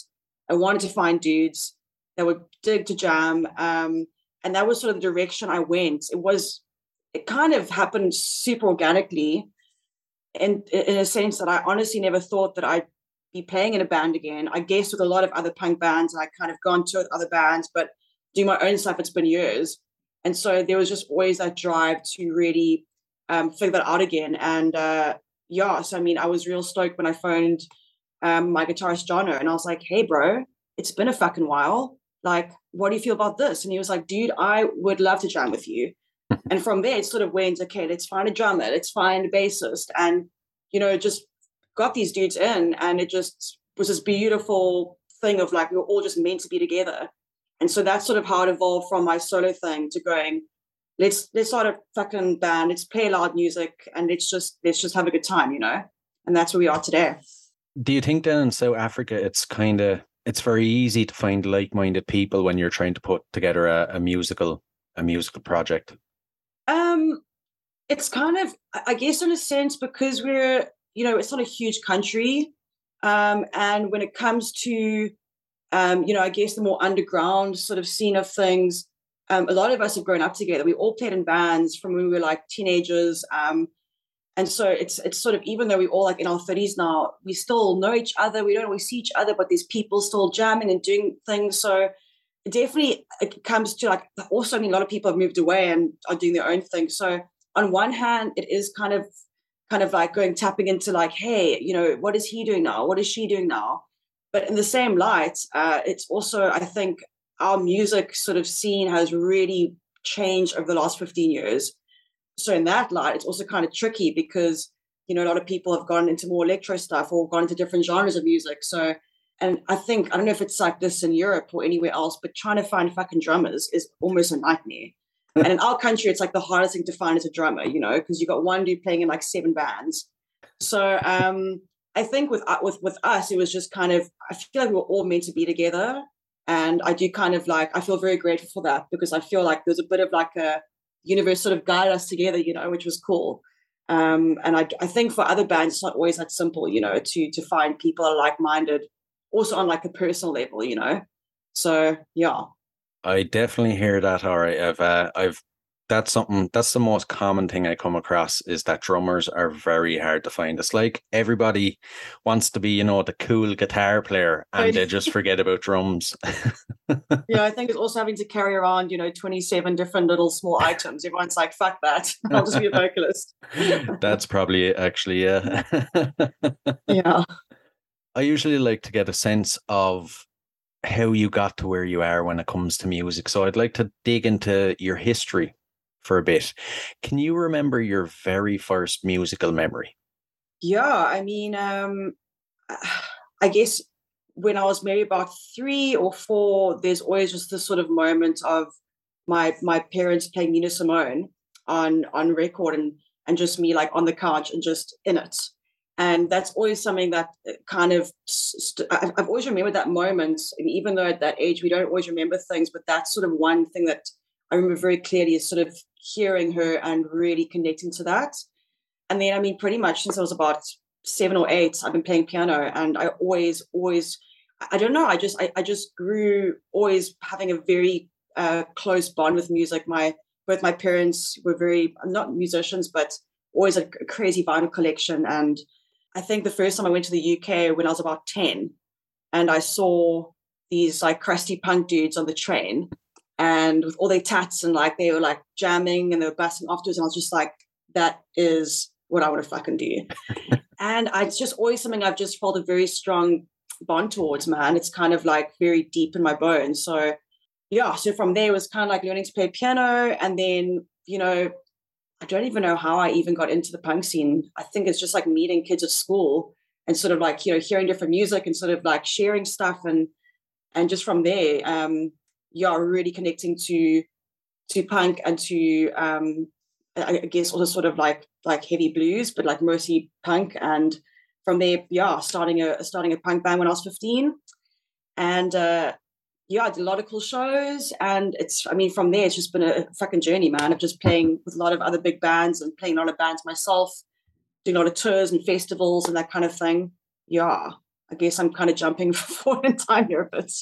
I wanted to find dudes that would dig to jam. Um, and that was sort of the direction I went. It was, it kind of happened super organically. And in a sense that I honestly never thought that I'd be playing in a band again. I guess with a lot of other punk bands, I kind of gone to other bands, but doing my own stuff, it's been years. And so there was just always that drive to really um, figure that out again. And uh, yeah, so I mean, I was real stoked when I phoned um, my guitarist Jono, and I was like, "Hey, bro, it's been a fucking while. Like, what do you feel about this?" And he was like, "Dude, I would love to jam with you." and from there, it sort of went, "Okay, let's find a drummer, let's find a bassist," and you know, just got these dudes in, and it just was this beautiful thing of like we were all just meant to be together. And so that's sort of how it evolved from my solo thing to going, let's let's start a fucking band, let's play loud music, and let's just let's just have a good time, you know. And that's where we are today. Do you think then in South Africa it's kind of it's very easy to find like-minded people when you're trying to put together a, a musical a musical project? Um, it's kind of I guess in a sense because we're you know it's not a huge country, um, and when it comes to um, you know I guess the more underground sort of scene of things, um, a lot of us have grown up together. We all played in bands from when we were like teenagers. Um, and so it's it's sort of even though we're all like in our 30s now, we still know each other. We don't always see each other, but there's people still jamming and doing things. So it definitely it comes to like also I mean a lot of people have moved away and are doing their own thing. So on one hand, it is kind of kind of like going tapping into like, hey, you know, what is he doing now? What is she doing now? But in the same light, uh, it's also I think our music sort of scene has really changed over the last 15 years. So in that light, it's also kind of tricky because you know a lot of people have gone into more electro stuff or gone into different genres of music. So and I think I don't know if it's like this in Europe or anywhere else, but trying to find fucking drummers is almost a nightmare. and in our country, it's like the hardest thing to find as a drummer, you know, because you got one dude playing in like seven bands. So um, I think with uh, with with us, it was just kind of I feel like we were all meant to be together, and I do kind of like I feel very grateful for that because I feel like there's a bit of like a universe sort of guided us together, you know, which was cool. Um, and I, I think for other bands, it's not always that simple, you know, to to find people are like minded, also on like a personal level, you know. So yeah. I definitely hear that. All right, I've uh, I've that's something that's the most common thing I come across is that drummers are very hard to find. It's like everybody wants to be, you know, the cool guitar player and they just forget about drums. yeah, I think it's also having to carry around, you know, 27 different little small items. Everyone's like, fuck that. I'll just be a vocalist. that's probably it, actually, yeah. yeah. I usually like to get a sense of how you got to where you are when it comes to music. So I'd like to dig into your history for a bit. Can you remember your very first musical memory? Yeah, I mean, um, I guess when I was maybe about three or four, there's always just this sort of moment of my my parents playing Nina Simone on on record and and just me like on the couch and just in it. And that's always something that uh, kind of st- I've always remembered that moment. And even though at that age we don't always remember things, but that's sort of one thing that I remember very clearly sort of hearing her and really connecting to that. And then, I mean, pretty much since I was about seven or eight, I've been playing piano, and I always, always, I don't know, I just, I, I just grew always having a very uh, close bond with music. My both my parents were very not musicians, but always a crazy vinyl collection. And I think the first time I went to the UK when I was about ten, and I saw these like crusty punk dudes on the train and with all their tats and like they were like jamming and they were busting afterwards. And I was just like, that is what I want to fucking do. and I, it's just always something I've just felt a very strong bond towards, man. It's kind of like very deep in my bones. So yeah, so from there it was kind of like learning to play piano and then, you know, I don't even know how I even got into the punk scene. I think it's just like meeting kids at school and sort of like, you know, hearing different music and sort of like sharing stuff and and just from there, um, yeah, really connecting to to punk and to um, I guess also sort of like like heavy blues, but like mostly punk. And from there, yeah, starting a starting a punk band when I was fifteen, and uh, yeah, I did a lot of cool shows. And it's I mean, from there, it's just been a fucking journey, man. Of just playing with a lot of other big bands and playing a lot of bands myself, doing a lot of tours and festivals and that kind of thing. Yeah, I guess I'm kind of jumping forward in time here a bit.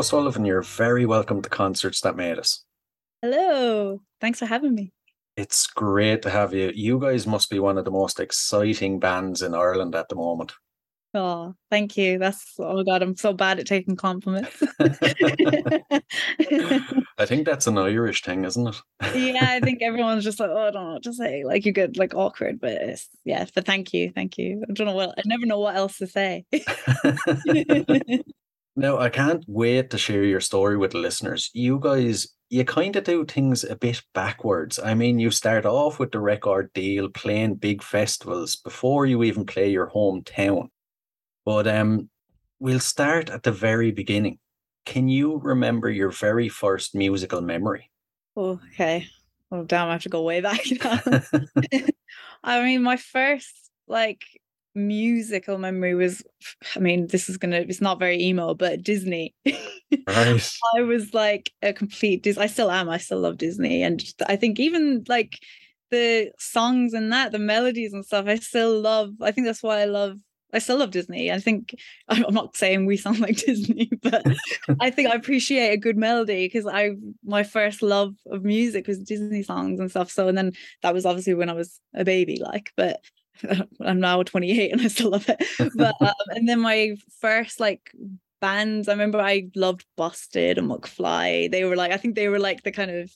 O'Sullivan, you're very welcome to Concerts That Made Us. Hello. Thanks for having me. It's great to have you. You guys must be one of the most exciting bands in Ireland at the moment. Oh, thank you. That's oh god, I'm so bad at taking compliments. I think that's an Irish thing, isn't it? yeah, I think everyone's just like, oh, I don't know what to say. Like you get like awkward, but it's, yeah, but thank you, thank you. I don't know what I never know what else to say. Now, I can't wait to share your story with the listeners. You guys, you kind of do things a bit backwards. I mean, you start off with the record deal, playing big festivals before you even play your hometown. But um, we'll start at the very beginning. Can you remember your very first musical memory? Oh, okay. Oh damn, I have to go way back. I mean, my first like musical memory was I mean, this is gonna it's not very emo, but Disney. right. I was like a complete Dis I still am, I still love Disney. And I think even like the songs and that, the melodies and stuff, I still love I think that's why I love I still love Disney. I think I'm not saying we sound like Disney, but I think I appreciate a good melody because I my first love of music was Disney songs and stuff. So and then that was obviously when I was a baby, like, but I'm now 28 and I still love it. But um, and then my first like bands, I remember I loved Busted and McFly. They were like, I think they were like the kind of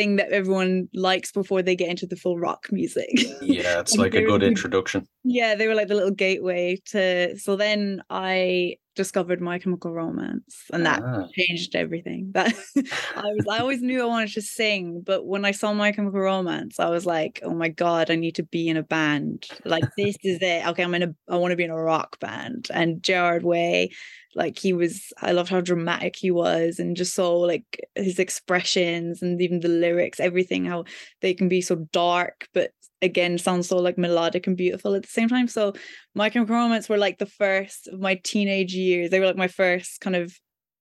thing that everyone likes before they get into the full rock music. Yeah, it's like a were good introduction. Yeah, they were like the little gateway to. So then I discovered My Chemical Romance, and that Ah. changed everything. That I was, I always knew I wanted to sing, but when I saw My Chemical Romance, I was like, oh my god, I need to be in a band. Like this is it. Okay, I'm in a. I want to be in a rock band. And Gerard Way, like he was. I loved how dramatic he was, and just so like his expressions and even the lyrics, everything, how they can be so dark, but again sound so like melodic and beautiful at the same time. So my Chemical Romance were like the first of my teenage years. They were like my first kind of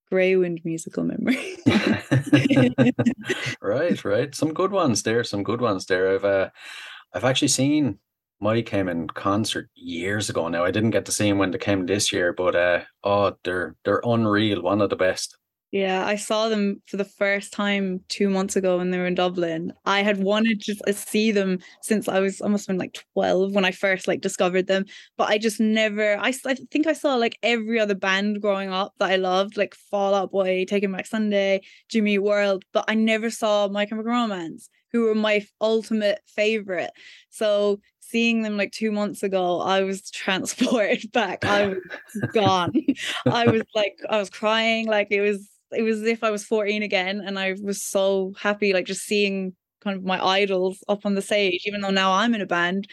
grey wind musical memory. right, right. Some good ones there. Some good ones there. I've uh, I've actually seen My Chem in concert years ago. Now I didn't get to see him when they came this year, but uh, oh, they're they're unreal. One of the best. Yeah, I saw them for the first time two months ago when they were in Dublin. I had wanted to see them since I was almost been like 12 when I first like discovered them, but I just never I, I think I saw like every other band growing up that I loved, like Fall Out Boy, Taking Back Sunday, Jimmy World, but I never saw My Chemical Romance, who were my ultimate favorite. So seeing them like two months ago, I was transported back. I was gone. I was like, I was crying. Like it was, it was as if I was 14 again. And I was so happy, like just seeing kind of my idols up on the stage, even though now I'm in a band.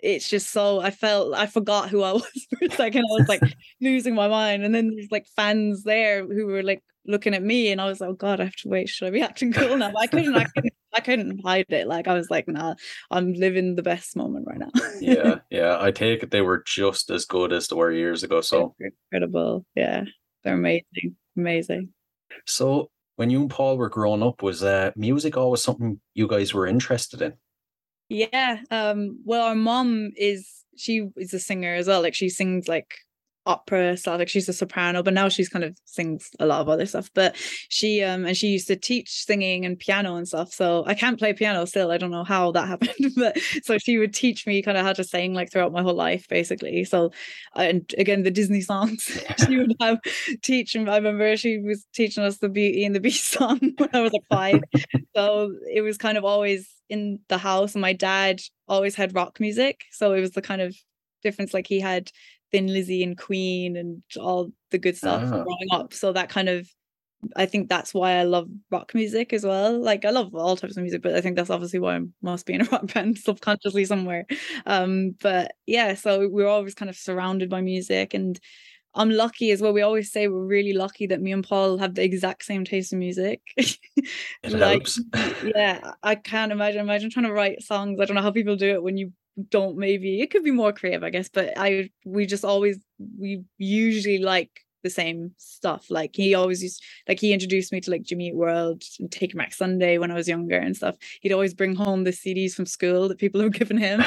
It's just so I felt I forgot who I was for a second. I was like losing my mind. And then there's like fans there who were like looking at me and I was like, oh God, I have to wait. Should I be acting cool now? But I couldn't, I couldn't, I couldn't hide it. Like I was like, nah, I'm living the best moment right now. Yeah, yeah. I take it they were just as good as they were years ago. So, They're incredible. Yeah. They're amazing. Amazing. so when you and Paul were growing up, was uh, music always something you guys were interested in? Yeah. Um, well, our mom is she is a singer as well. Like she sings like opera stuff. Like she's a soprano, but now she's kind of sings a lot of other stuff. But she um and she used to teach singing and piano and stuff. So I can't play piano still. I don't know how that happened, but so she would teach me kind of how to sing like throughout my whole life, basically. So and again the Disney songs she would have teaching. I remember she was teaching us the Beauty and the Beast song when I was like five. so it was kind of always in the house. And my dad always had rock music. So it was the kind of difference like he had Thin Lizzy and Queen and all the good stuff Ah. growing up. So that kind of I think that's why I love rock music as well. Like I love all types of music, but I think that's obviously why I must be in a rock band subconsciously somewhere. Um, but yeah, so we're always kind of surrounded by music and I'm lucky as well. We always say we're really lucky that me and Paul have the exact same taste in music. It helps. yeah, I can't imagine. Imagine trying to write songs. I don't know how people do it when you don't. Maybe it could be more creative, I guess. But I, we just always, we usually like the same stuff. Like he always used, like he introduced me to like Jimmy Eat World and Take Back Sunday when I was younger and stuff. He'd always bring home the CDs from school that people have given him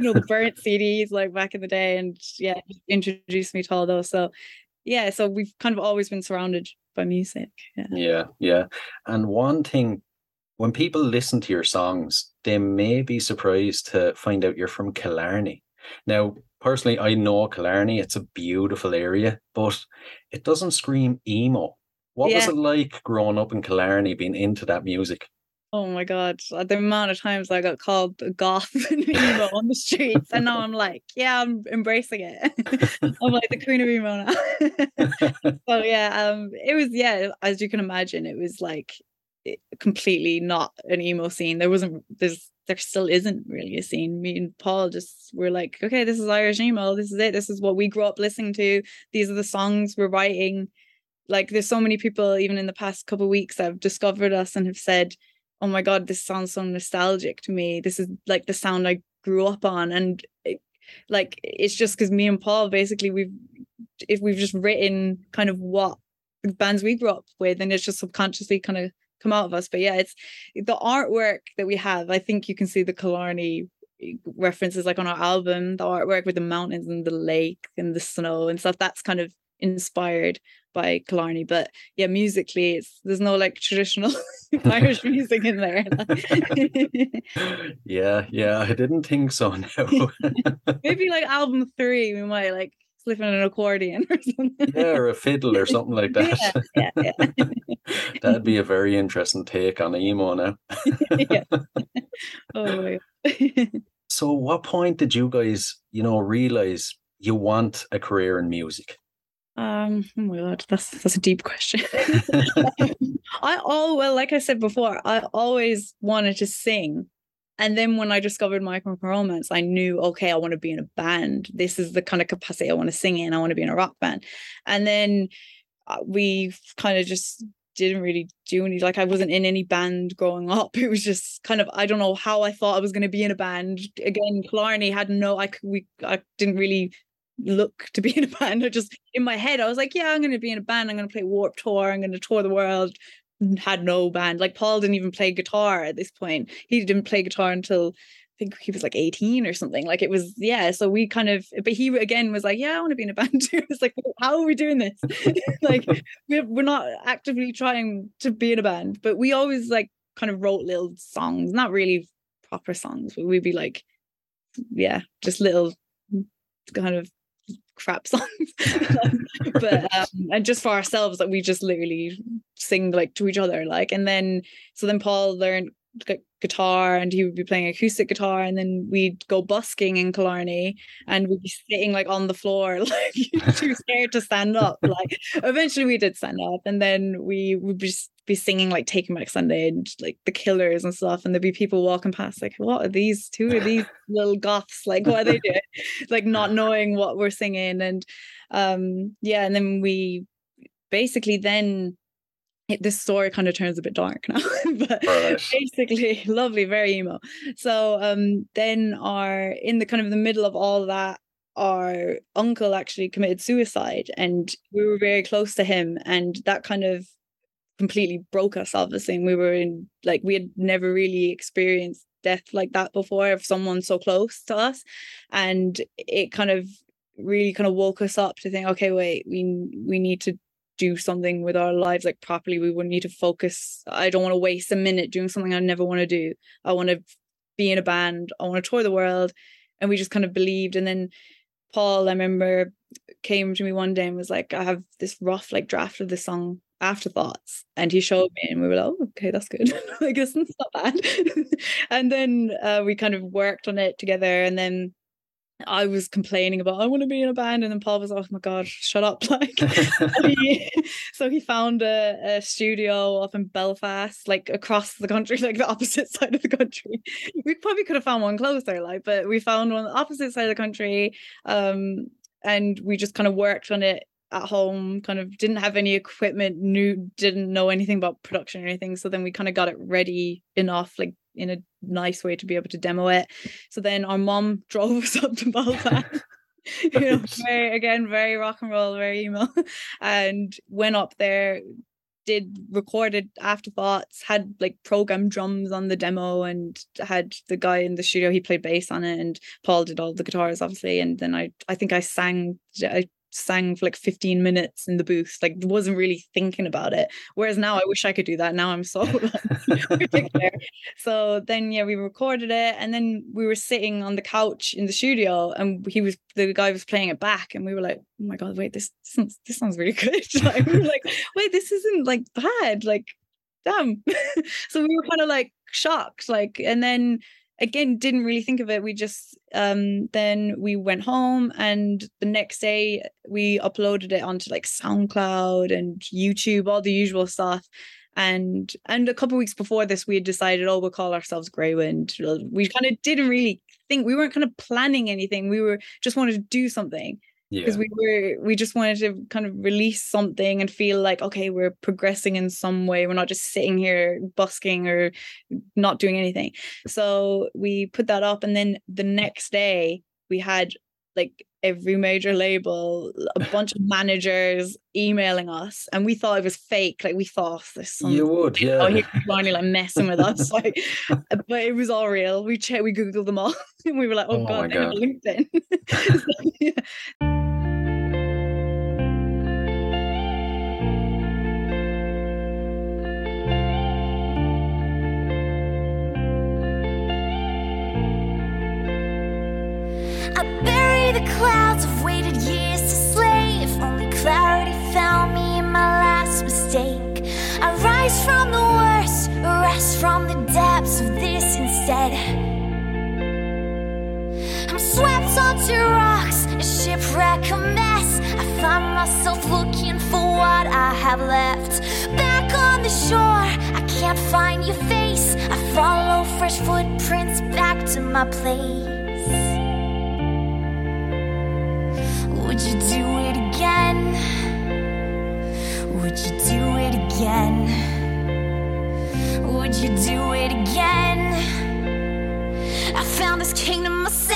you know the burnt CDs like back in the day, and yeah, he introduced me to all those. So yeah, so we've kind of always been surrounded by music. Yeah. Yeah, yeah. And one thing, when people listen to your songs, they may be surprised to find out you're from Killarney. Now, personally, I know Killarney, it's a beautiful area, but it doesn't scream emo. What was it like growing up in Killarney, being into that music? Oh my god, the amount of times I got called a goth and emo on the streets, and now I'm like, yeah, I'm embracing it. I'm like the queen of emo now. so yeah, um, it was yeah, as you can imagine, it was like completely not an emo scene. There wasn't, there's, there still isn't really a scene. Me and Paul just were like, okay, this is Irish emo. This is it. This is what we grew up listening to. These are the songs we're writing. Like, there's so many people, even in the past couple weeks, that have discovered us and have said, oh my god this sounds so nostalgic to me this is like the sound i grew up on and it, like it's just because me and paul basically we've if we've just written kind of what bands we grew up with and it's just subconsciously kind of come out of us but yeah it's the artwork that we have i think you can see the killarney eh, references like on our album the artwork with the mountains and the lake and the snow and stuff that's kind of inspired by Killarney but yeah musically it's there's no like traditional Irish music in there yeah, yeah, I didn't think so. No. maybe like album three we might like slip in an accordion or something yeah, or a fiddle or something like that. yeah, yeah, yeah. That'd be a very interesting take on emo now. yeah. oh. So, what point did you guys, you know, realize you want a career in music? Um, oh my god, that's that's a deep question. I all well, like I said before, I always wanted to sing. And then when I discovered My Romance, I knew, okay, I want to be in a band. This is the kind of capacity I want to sing in. I want to be in a rock band. And then uh, we kind of just didn't really do any, like I wasn't in any band growing up. It was just kind of, I don't know how I thought I was going to be in a band. Again, Killarney had no, I, we, I didn't really look to be in a band. I just in my head, I was like, yeah, I'm going to be in a band. I'm going to play Warped Tour. I'm going to tour the world. Had no band. Like Paul didn't even play guitar at this point. He didn't play guitar until I think he was like 18 or something. Like it was, yeah. So we kind of, but he again was like, yeah, I want to be in a band too. It's like, how are we doing this? like we're, we're not actively trying to be in a band, but we always like kind of wrote little songs, not really proper songs, but we'd be like, yeah, just little kind of crap songs. But um, and just for ourselves that we just literally sing like to each other like and then so then paul learned gu- guitar and he would be playing acoustic guitar and then we'd go busking in Killarney and we'd be sitting like on the floor like too scared to stand up. Like eventually we did stand up and then we would just be singing like Taking Back Sunday and like the Killers and stuff and there'd be people walking past like what are these two of these little goths? Like what are they doing? Like not knowing what we're singing and um yeah and then we basically then this story kind of turns a bit dark now but Right. basically lovely very emo. So um then our in the kind of the middle of all that our uncle actually committed suicide and we were very close to him and that kind of completely broke us obviously and we were in like we had never really experienced death like that before of someone so close to us. And it kind of really kind of woke us up to think okay wait we we need to do something with our lives like properly we would need to focus. I don't want to waste a minute doing something i never want to do. I want to be in a band. I want to tour the world. And we just kind of believed. And then paul i remember came to me one day and was like i have this rough like draft of the song afterthoughts. And he showed me and we were like oh okay that's good. I guess it's not bad. And then uh, we kind of worked on it together. And then I was complaining about I want to be in a band, and then Paul was, like, oh my god, shut up! Like, so, he, so he found a, a studio up in Belfast, like across the country, like the opposite side of the country. We probably could have found one closer, like, but we found one on the opposite side of the country, um, and we just kind of worked on it at home. Kind of didn't have any equipment, knew didn't know anything about production or anything. So then we kind of got it ready enough, like in a nice way to be able to demo it. So then our mom drove us up to Belfast. you know, very again, very rock and roll, very emo, and went up there, did recorded afterthoughts, had like programmed drums on the demo, and had the guy in the studio. He played bass on it, and Paul did all the guitars, obviously. And then I, I think I sang, I sang for like 15 minutes in the booth, like wasn't really thinking about it. Whereas now I wish I could do that. Now I'm so particular. So then yeah, we recorded it and then we were sitting on the couch in the studio and he was the guy was playing it back and we were like, oh my god, wait, this this sounds, this sounds really good. like, we were like, wait, this isn't like bad. Like, damn. so we were kind of like shocked. Like, and then again didn't really think of it. We just um then we went home and the next day we uploaded it onto like soundcloud and youtube all the usual stuff. And and a couple weeks before this we had decided oh we'll call ourselves grey wind. We kind of didn't really think we weren't kind of planning anything. We were just wanted to do something because Yeah. we were we just wanted to kind of release something and feel like okay we're progressing in some way we're not just sitting here busking or not doing anything so we put that up and then the next day we had like every major label a bunch of managers emailing us and we thought it was fake like we thought oh, this some You would, yeah. oh here's Barney like messing with us like but it was all real we checked we googled them all and we were like oh, Oh god, God. LinkedIn So, yeah. The clouds I've waited years to slay. If only clarity found me in my last mistake. I rise from the worst, rest from the depths of this instead. I'm swept onto rocks, a shipwreck, a mess. I find myself looking for what I have left. Back on the shore, I can't find your face. I follow fresh footprints back to my place. Again? Would you do it again? I found this kingdom myself.